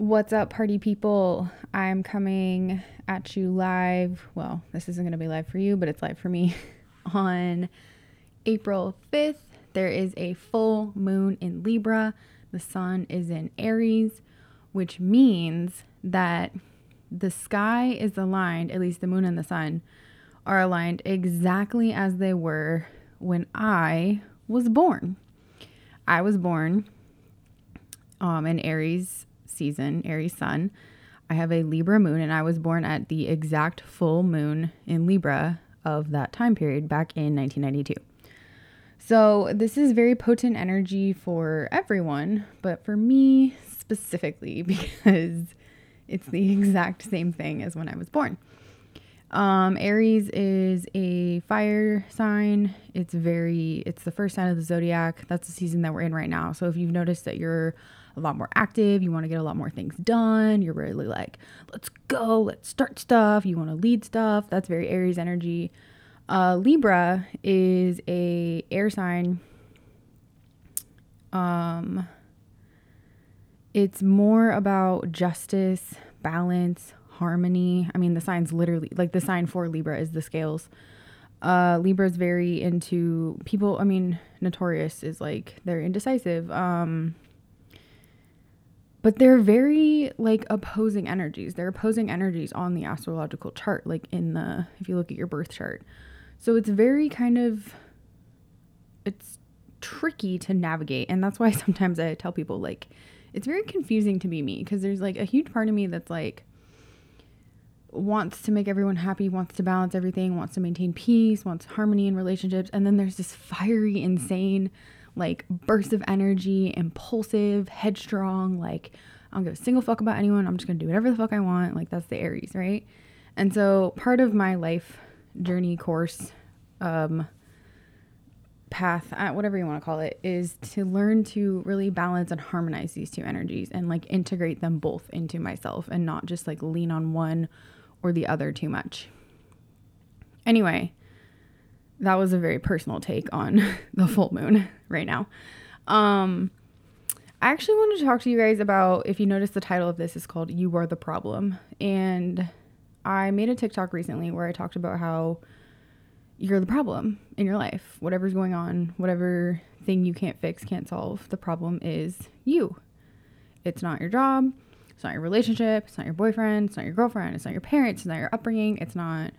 What's up, party people? I'm coming at you live. Well, this isn't going to be live for you, but it's live for me on April 5th. There is a full moon in Libra. The sun is in Aries, which means that the sky is aligned, at least the moon and the sun are aligned exactly as they were when I was born. I was born um, in Aries season, Aries sun. I have a Libra moon, and I was born at the exact full moon in Libra of that time period back in 1992. So, this is very potent energy for everyone, but for me specifically, because it's the exact same thing as when I was born. Um, Aries is a fire sign. It's very, it's the first sign of the zodiac. That's the season that we're in right now. So if you've noticed that you're a lot more active, you want to get a lot more things done, you're really like, let's go, let's start stuff, you want to lead stuff. That's very Aries energy. Uh, Libra is a air sign. Um, it's more about justice, balance, harmony. I mean, the sign's literally like the sign for Libra is the scales. Uh, Libra is very into people. I mean, notorious is like they're indecisive. Um, but they're very like opposing energies. They're opposing energies on the astrological chart, like in the if you look at your birth chart. So it's very kind of it's tricky to navigate, and that's why sometimes I tell people like it's very confusing to be me because there's like a huge part of me that's like wants to make everyone happy, wants to balance everything, wants to maintain peace, wants harmony in relationships. And then there's this fiery, insane, like bursts of energy, impulsive, headstrong, like I don't give a single fuck about anyone. I'm just gonna do whatever the fuck I want. Like that's the Aries, right? And so part of my life journey course, um, path, uh, whatever you want to call it, is to learn to really balance and harmonize these two energies and like integrate them both into myself and not just like lean on one or the other too much. Anyway, that was a very personal take on the full moon right now. Um, I actually wanted to talk to you guys about if you notice the title of this is called You Are the Problem. And I made a TikTok recently where I talked about how you're the problem in your life. Whatever's going on, whatever thing you can't fix, can't solve, the problem is you. It's not your job, it's not your relationship. It's not your boyfriend. It's not your girlfriend. It's not your parents. It's not your upbringing. It's not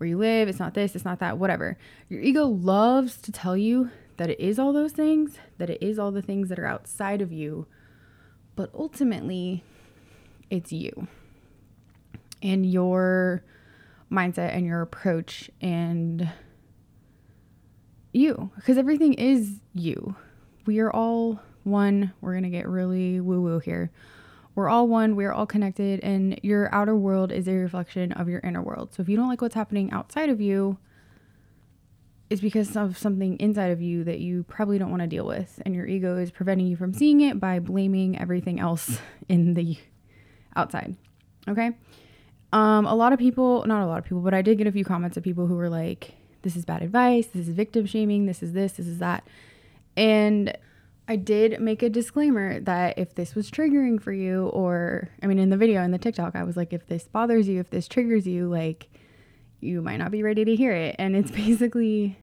where you live. It's not this. It's not that. Whatever. Your ego loves to tell you that it is all those things, that it is all the things that are outside of you. But ultimately, it's you and your mindset and your approach and you. Because everything is you. We are all one. We're going to get really woo woo here we're all one, we're all connected, and your outer world is a reflection of your inner world. So if you don't like what's happening outside of you, it's because of something inside of you that you probably don't want to deal with, and your ego is preventing you from seeing it by blaming everything else in the outside. Okay? Um, a lot of people, not a lot of people, but I did get a few comments of people who were like, this is bad advice, this is victim shaming, this is this, this is that. And I did make a disclaimer that if this was triggering for you, or I mean, in the video, in the TikTok, I was like, if this bothers you, if this triggers you, like, you might not be ready to hear it. And it's basically,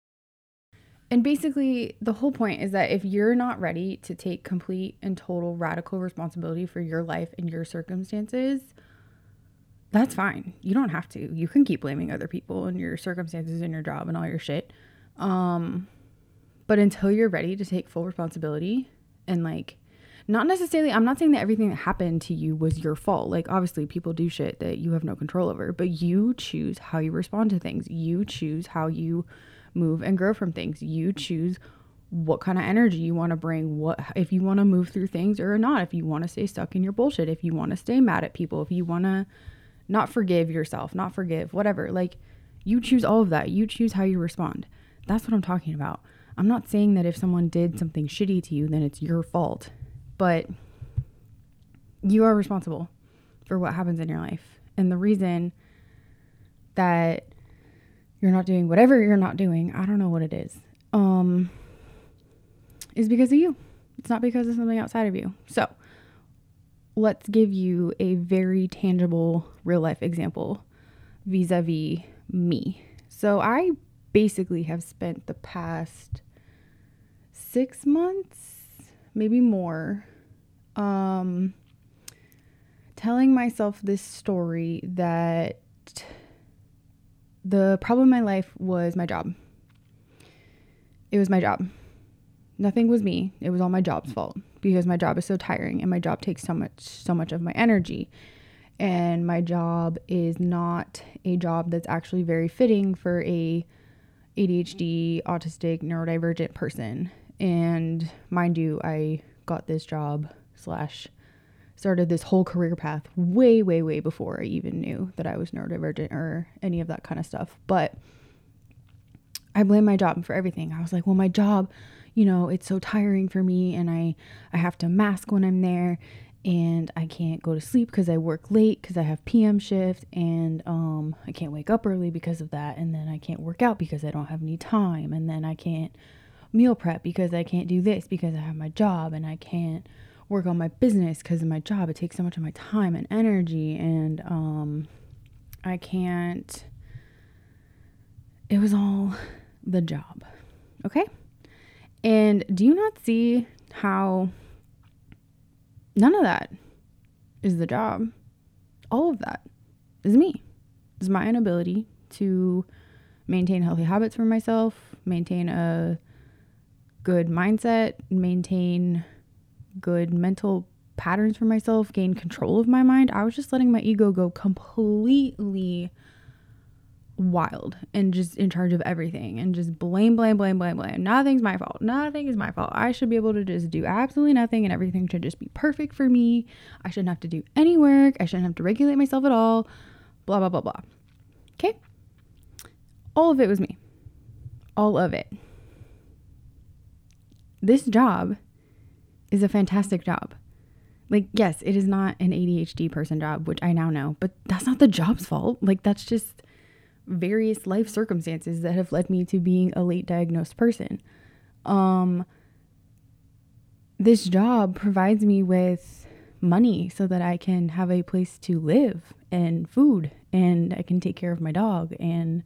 and basically, the whole point is that if you're not ready to take complete and total radical responsibility for your life and your circumstances, that's fine. You don't have to. You can keep blaming other people and your circumstances and your job and all your shit. Um, but until you're ready to take full responsibility and like, not necessarily, I'm not saying that everything that happened to you was your fault. Like, obviously, people do shit that you have no control over, but you choose how you respond to things. You choose how you move and grow from things. You choose what kind of energy you want to bring, what if you want to move through things or not, if you want to stay stuck in your bullshit, if you want to stay mad at people, if you want to not forgive yourself, not forgive, whatever. Like, you choose all of that. You choose how you respond. That's what I'm talking about. I'm not saying that if someone did something shitty to you, then it's your fault, but you are responsible for what happens in your life. And the reason that you're not doing whatever you're not doing, I don't know what it is, um, is because of you. It's not because of something outside of you. So, let's give you a very tangible real life example vis a vis me. So I basically have spent the past six months, maybe more, um, telling myself this story that the problem in my life was my job. It was my job. Nothing was me. It was all my job's fault because my job is so tiring and my job takes so much so much of my energy. And my job is not a job that's actually very fitting for a ADHD, autistic, neurodivergent person. And mind you, I got this job slash started this whole career path way, way, way before I even knew that I was neurodivergent or any of that kind of stuff. But I blame my job for everything. I was like, well, my job, you know, it's so tiring for me and I I have to mask when I'm there and I can't go to sleep because I work late because I have PM shift and um I can't wake up early because of that and then I can't work out because I don't have any time and then I can't meal prep because I can't do this because I have my job and I can't work on my business because of my job. It takes so much of my time and energy, and um, I can't. It was all the job. Okay? And do you not see how none of that is the job? All of that is me. Is my inability to maintain healthy habits for myself, maintain a good mindset, maintain good mental patterns for myself, gain control of my mind. I was just letting my ego go completely wild and just in charge of everything and just blame, blame, blame, blame, blame. Nothing's my fault. Nothing is my fault. I should be able to just do absolutely nothing and everything should just be perfect for me. I shouldn't have to do any work. I shouldn't have to regulate myself at all. Blah, blah, blah, blah. Okay? All of it was me. All of it this job is a fantastic job. Like, yes, it is not an ADHD person job, which I now know, but that's not the job's fault. Like, that's just various life circumstances that have led me to being a late diagnosed person. Um, this job provides me with money so that I can have a place to live and food and I can take care of my dog and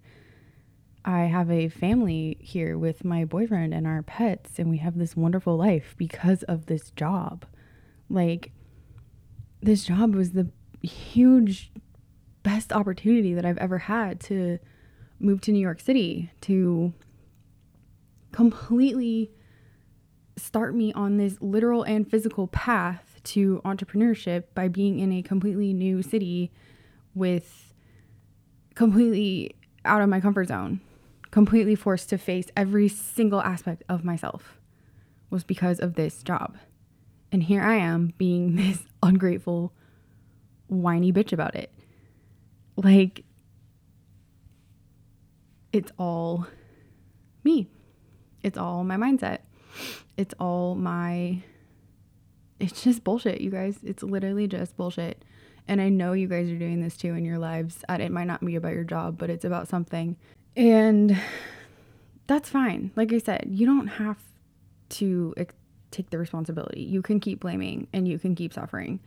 I have a family here with my boyfriend and our pets, and we have this wonderful life because of this job. Like, this job was the huge, best opportunity that I've ever had to move to New York City, to completely start me on this literal and physical path to entrepreneurship by being in a completely new city with completely out of my comfort zone completely forced to face every single aspect of myself was because of this job. And here I am being this ungrateful, whiny bitch about it. Like, it's all me. It's all my mindset. It's all my. It's just bullshit, you guys. It's literally just bullshit. And I know you guys are doing this too in your lives. It might not be about your job, but it's about something. And that's fine. Like I said, you don't have to take the responsibility. You can keep blaming and you can keep suffering,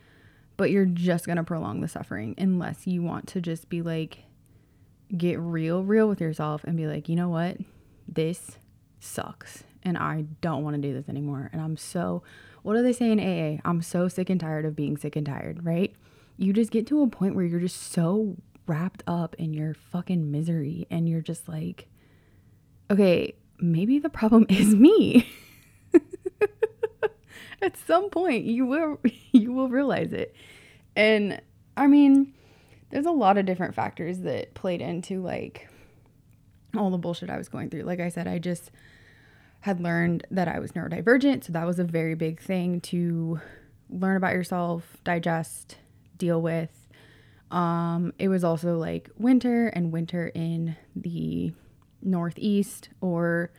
but you're just going to prolong the suffering unless you want to just be like, get real, real with yourself and be like, you know what? This sucks and I don't want to do this anymore. And I'm so, what do they say in AA? I'm so sick and tired of being sick and tired, right? You just get to a point where you're just so wrapped up in your fucking misery and you're just like, okay, maybe the problem is me. At some point you will you will realize it. And I mean, there's a lot of different factors that played into like all the bullshit I was going through. Like I said, I just had learned that I was neurodivergent, so that was a very big thing to learn about yourself, digest, deal with um, it was also like winter and winter in the Northeast or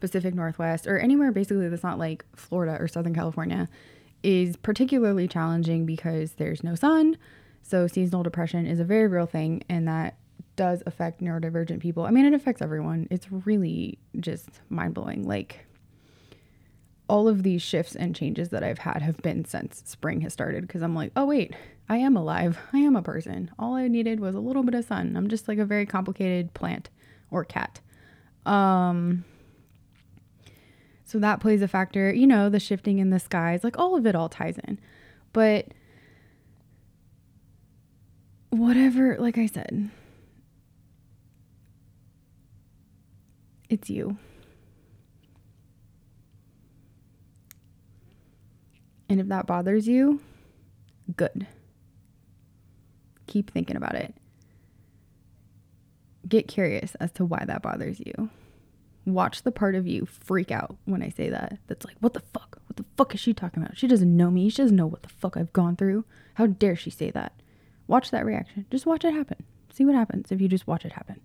Pacific Northwest or anywhere basically that's not like Florida or Southern California is particularly challenging because there's no sun. So seasonal depression is a very real thing and that does affect neurodivergent people. I mean, it affects everyone. It's really just mind blowing. Like, all of these shifts and changes that I've had have been since spring has started because I'm like, oh, wait, I am alive. I am a person. All I needed was a little bit of sun. I'm just like a very complicated plant or cat. Um, so that plays a factor. You know, the shifting in the skies, like all of it all ties in. But whatever, like I said, it's you. And if that bothers you, good. Keep thinking about it. Get curious as to why that bothers you. Watch the part of you freak out when I say that. That's like, what the fuck? What the fuck is she talking about? She doesn't know me. She doesn't know what the fuck I've gone through. How dare she say that? Watch that reaction. Just watch it happen. See what happens if you just watch it happen.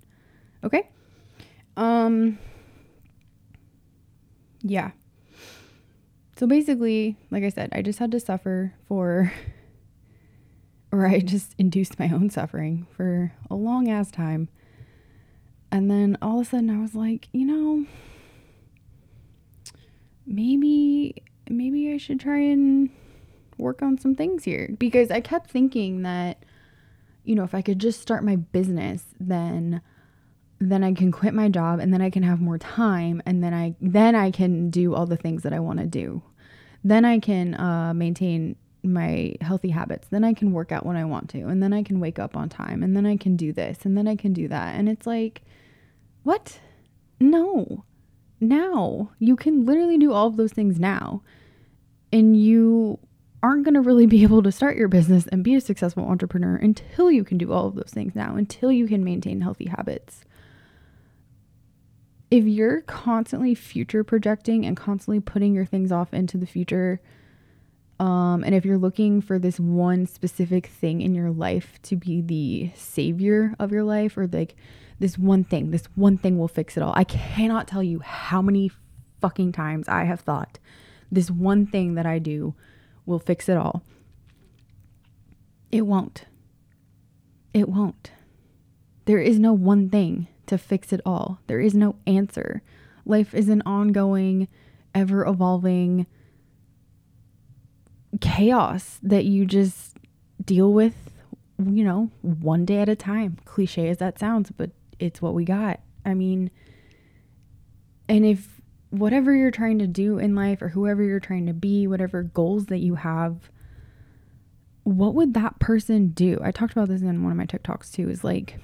Okay? Um yeah. So basically, like I said, I just had to suffer for or I just induced my own suffering for a long ass time and then all of a sudden I was like, you know, maybe maybe I should try and work on some things here because I kept thinking that you know, if I could just start my business, then then I can quit my job and then I can have more time and then I then I can do all the things that I want to do. Then I can uh, maintain my healthy habits. Then I can work out when I want to and then I can wake up on time and then I can do this and then I can do that. And it's like what? No. Now. You can literally do all of those things now. And you aren't going to really be able to start your business and be a successful entrepreneur until you can do all of those things now, until you can maintain healthy habits. If you're constantly future projecting and constantly putting your things off into the future, um, and if you're looking for this one specific thing in your life to be the savior of your life or like this one thing, this one thing will fix it all. I cannot tell you how many fucking times I have thought this one thing that I do will fix it all. It won't. It won't. There is no one thing to fix it all. There is no answer. Life is an ongoing, ever evolving chaos that you just deal with, you know, one day at a time. Cliche as that sounds, but it's what we got. I mean, and if whatever you're trying to do in life or whoever you're trying to be, whatever goals that you have, what would that person do? I talked about this in one of my TikToks too, is like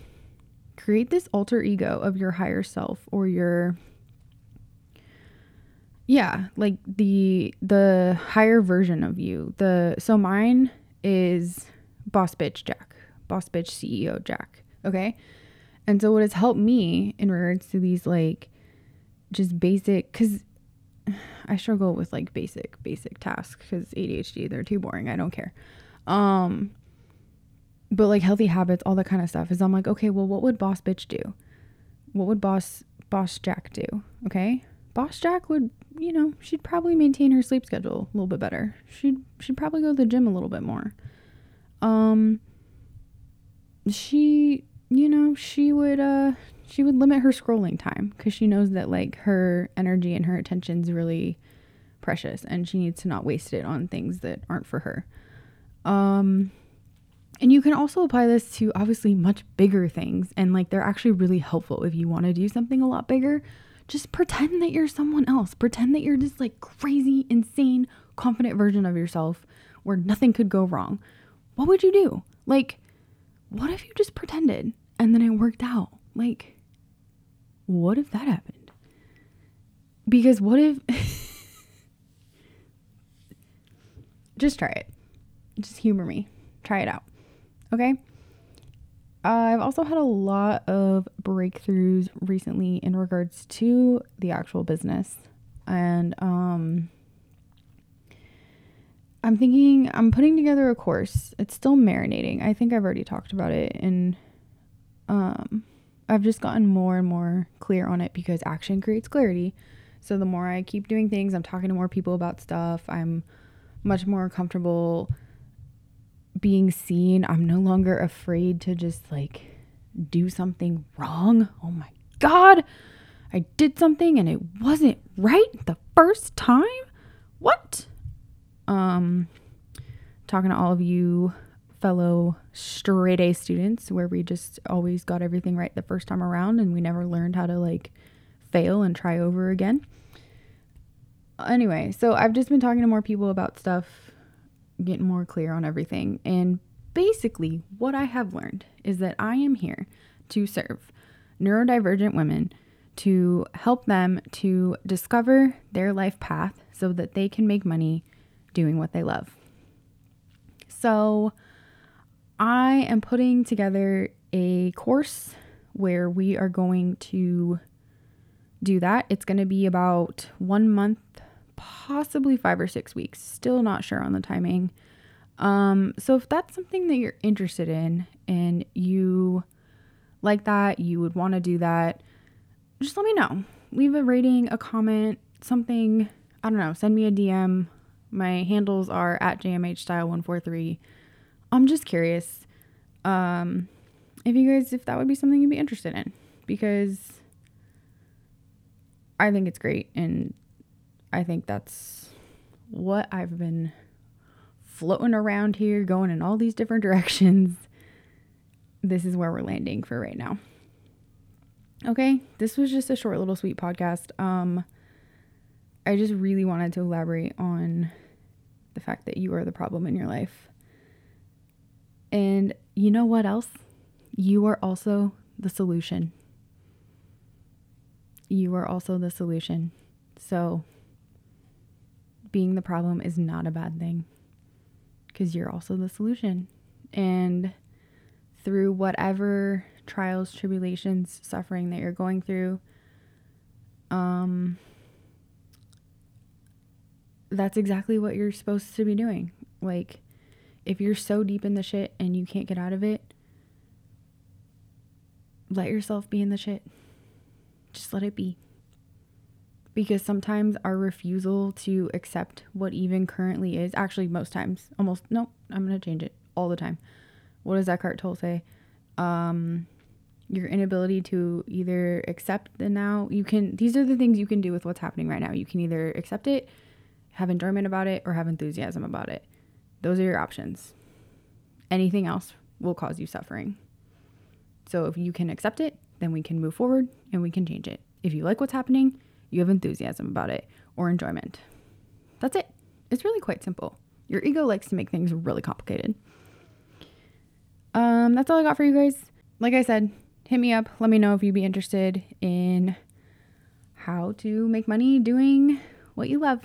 create this alter ego of your higher self or your yeah, like the the higher version of you. The so mine is boss bitch Jack. Boss bitch CEO Jack. Okay? And so what has helped me in regards to these like just basic cuz I struggle with like basic basic tasks cuz ADHD they're too boring. I don't care. Um but like healthy habits, all that kind of stuff is I'm like, okay, well what would boss bitch do? What would boss boss Jack do? Okay? Boss Jack would, you know, she'd probably maintain her sleep schedule a little bit better. She'd she'd probably go to the gym a little bit more. Um she you know, she would uh she would limit her scrolling time cuz she knows that like her energy and her attention's really precious and she needs to not waste it on things that aren't for her. Um and you can also apply this to obviously much bigger things and like they're actually really helpful if you want to do something a lot bigger. Just pretend that you're someone else. Pretend that you're this like crazy, insane, confident version of yourself where nothing could go wrong. What would you do? Like what if you just pretended and then it worked out? Like, what if that happened? Because what if. just try it. Just humor me. Try it out. Okay? I've also had a lot of breakthroughs recently in regards to the actual business. And um I'm thinking I'm putting together a course. It's still marinating. I think I've already talked about it and um I've just gotten more and more clear on it because action creates clarity. So the more I keep doing things, I'm talking to more people about stuff. I'm much more comfortable being seen. I'm no longer afraid to just like do something wrong. Oh my god. I did something and it wasn't right the first time. what? Um, talking to all of you fellow straight A students where we just always got everything right the first time around and we never learned how to like fail and try over again. Anyway, so I've just been talking to more people about stuff, getting more clear on everything. And basically, what I have learned is that I am here to serve neurodivergent women to help them to discover their life path so that they can make money doing what they love. So, I am putting together a course where we are going to do that. It's going to be about one month, possibly five or six weeks. Still not sure on the timing. Um, so if that's something that you're interested in and you like that, you would want to do that, just let me know. Leave a rating, a comment, something. I don't know. Send me a DM. My handles are at JMH style 143. I'm just curious um, if you guys, if that would be something you'd be interested in because I think it's great. And I think that's what I've been floating around here, going in all these different directions. This is where we're landing for right now. Okay, this was just a short little sweet podcast. Um I just really wanted to elaborate on the fact that you are the problem in your life. And you know what else? You are also the solution. You are also the solution. So being the problem is not a bad thing because you're also the solution. And through whatever trials, tribulations, suffering that you're going through, um, that's exactly what you're supposed to be doing. Like, if you're so deep in the shit and you can't get out of it, let yourself be in the shit. Just let it be. Because sometimes our refusal to accept what even currently is, actually, most times, almost, no, I'm going to change it all the time. What does Eckhart Tolle say? Um, your inability to either accept the now you can these are the things you can do with what's happening right now. You can either accept it have enjoyment about it or have enthusiasm about it. Those are your options. Anything else will cause you suffering. So if you can accept it then we can move forward and we can change it. If you like what's happening you have enthusiasm about it or enjoyment that's it it's really quite simple your ego likes to make things really complicated um that's all i got for you guys like i said hit me up. Let me know if you'd be interested in how to make money doing what you love.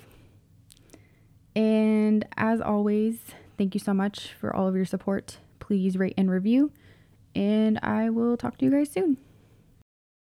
And as always, thank you so much for all of your support. Please rate and review, and I will talk to you guys soon.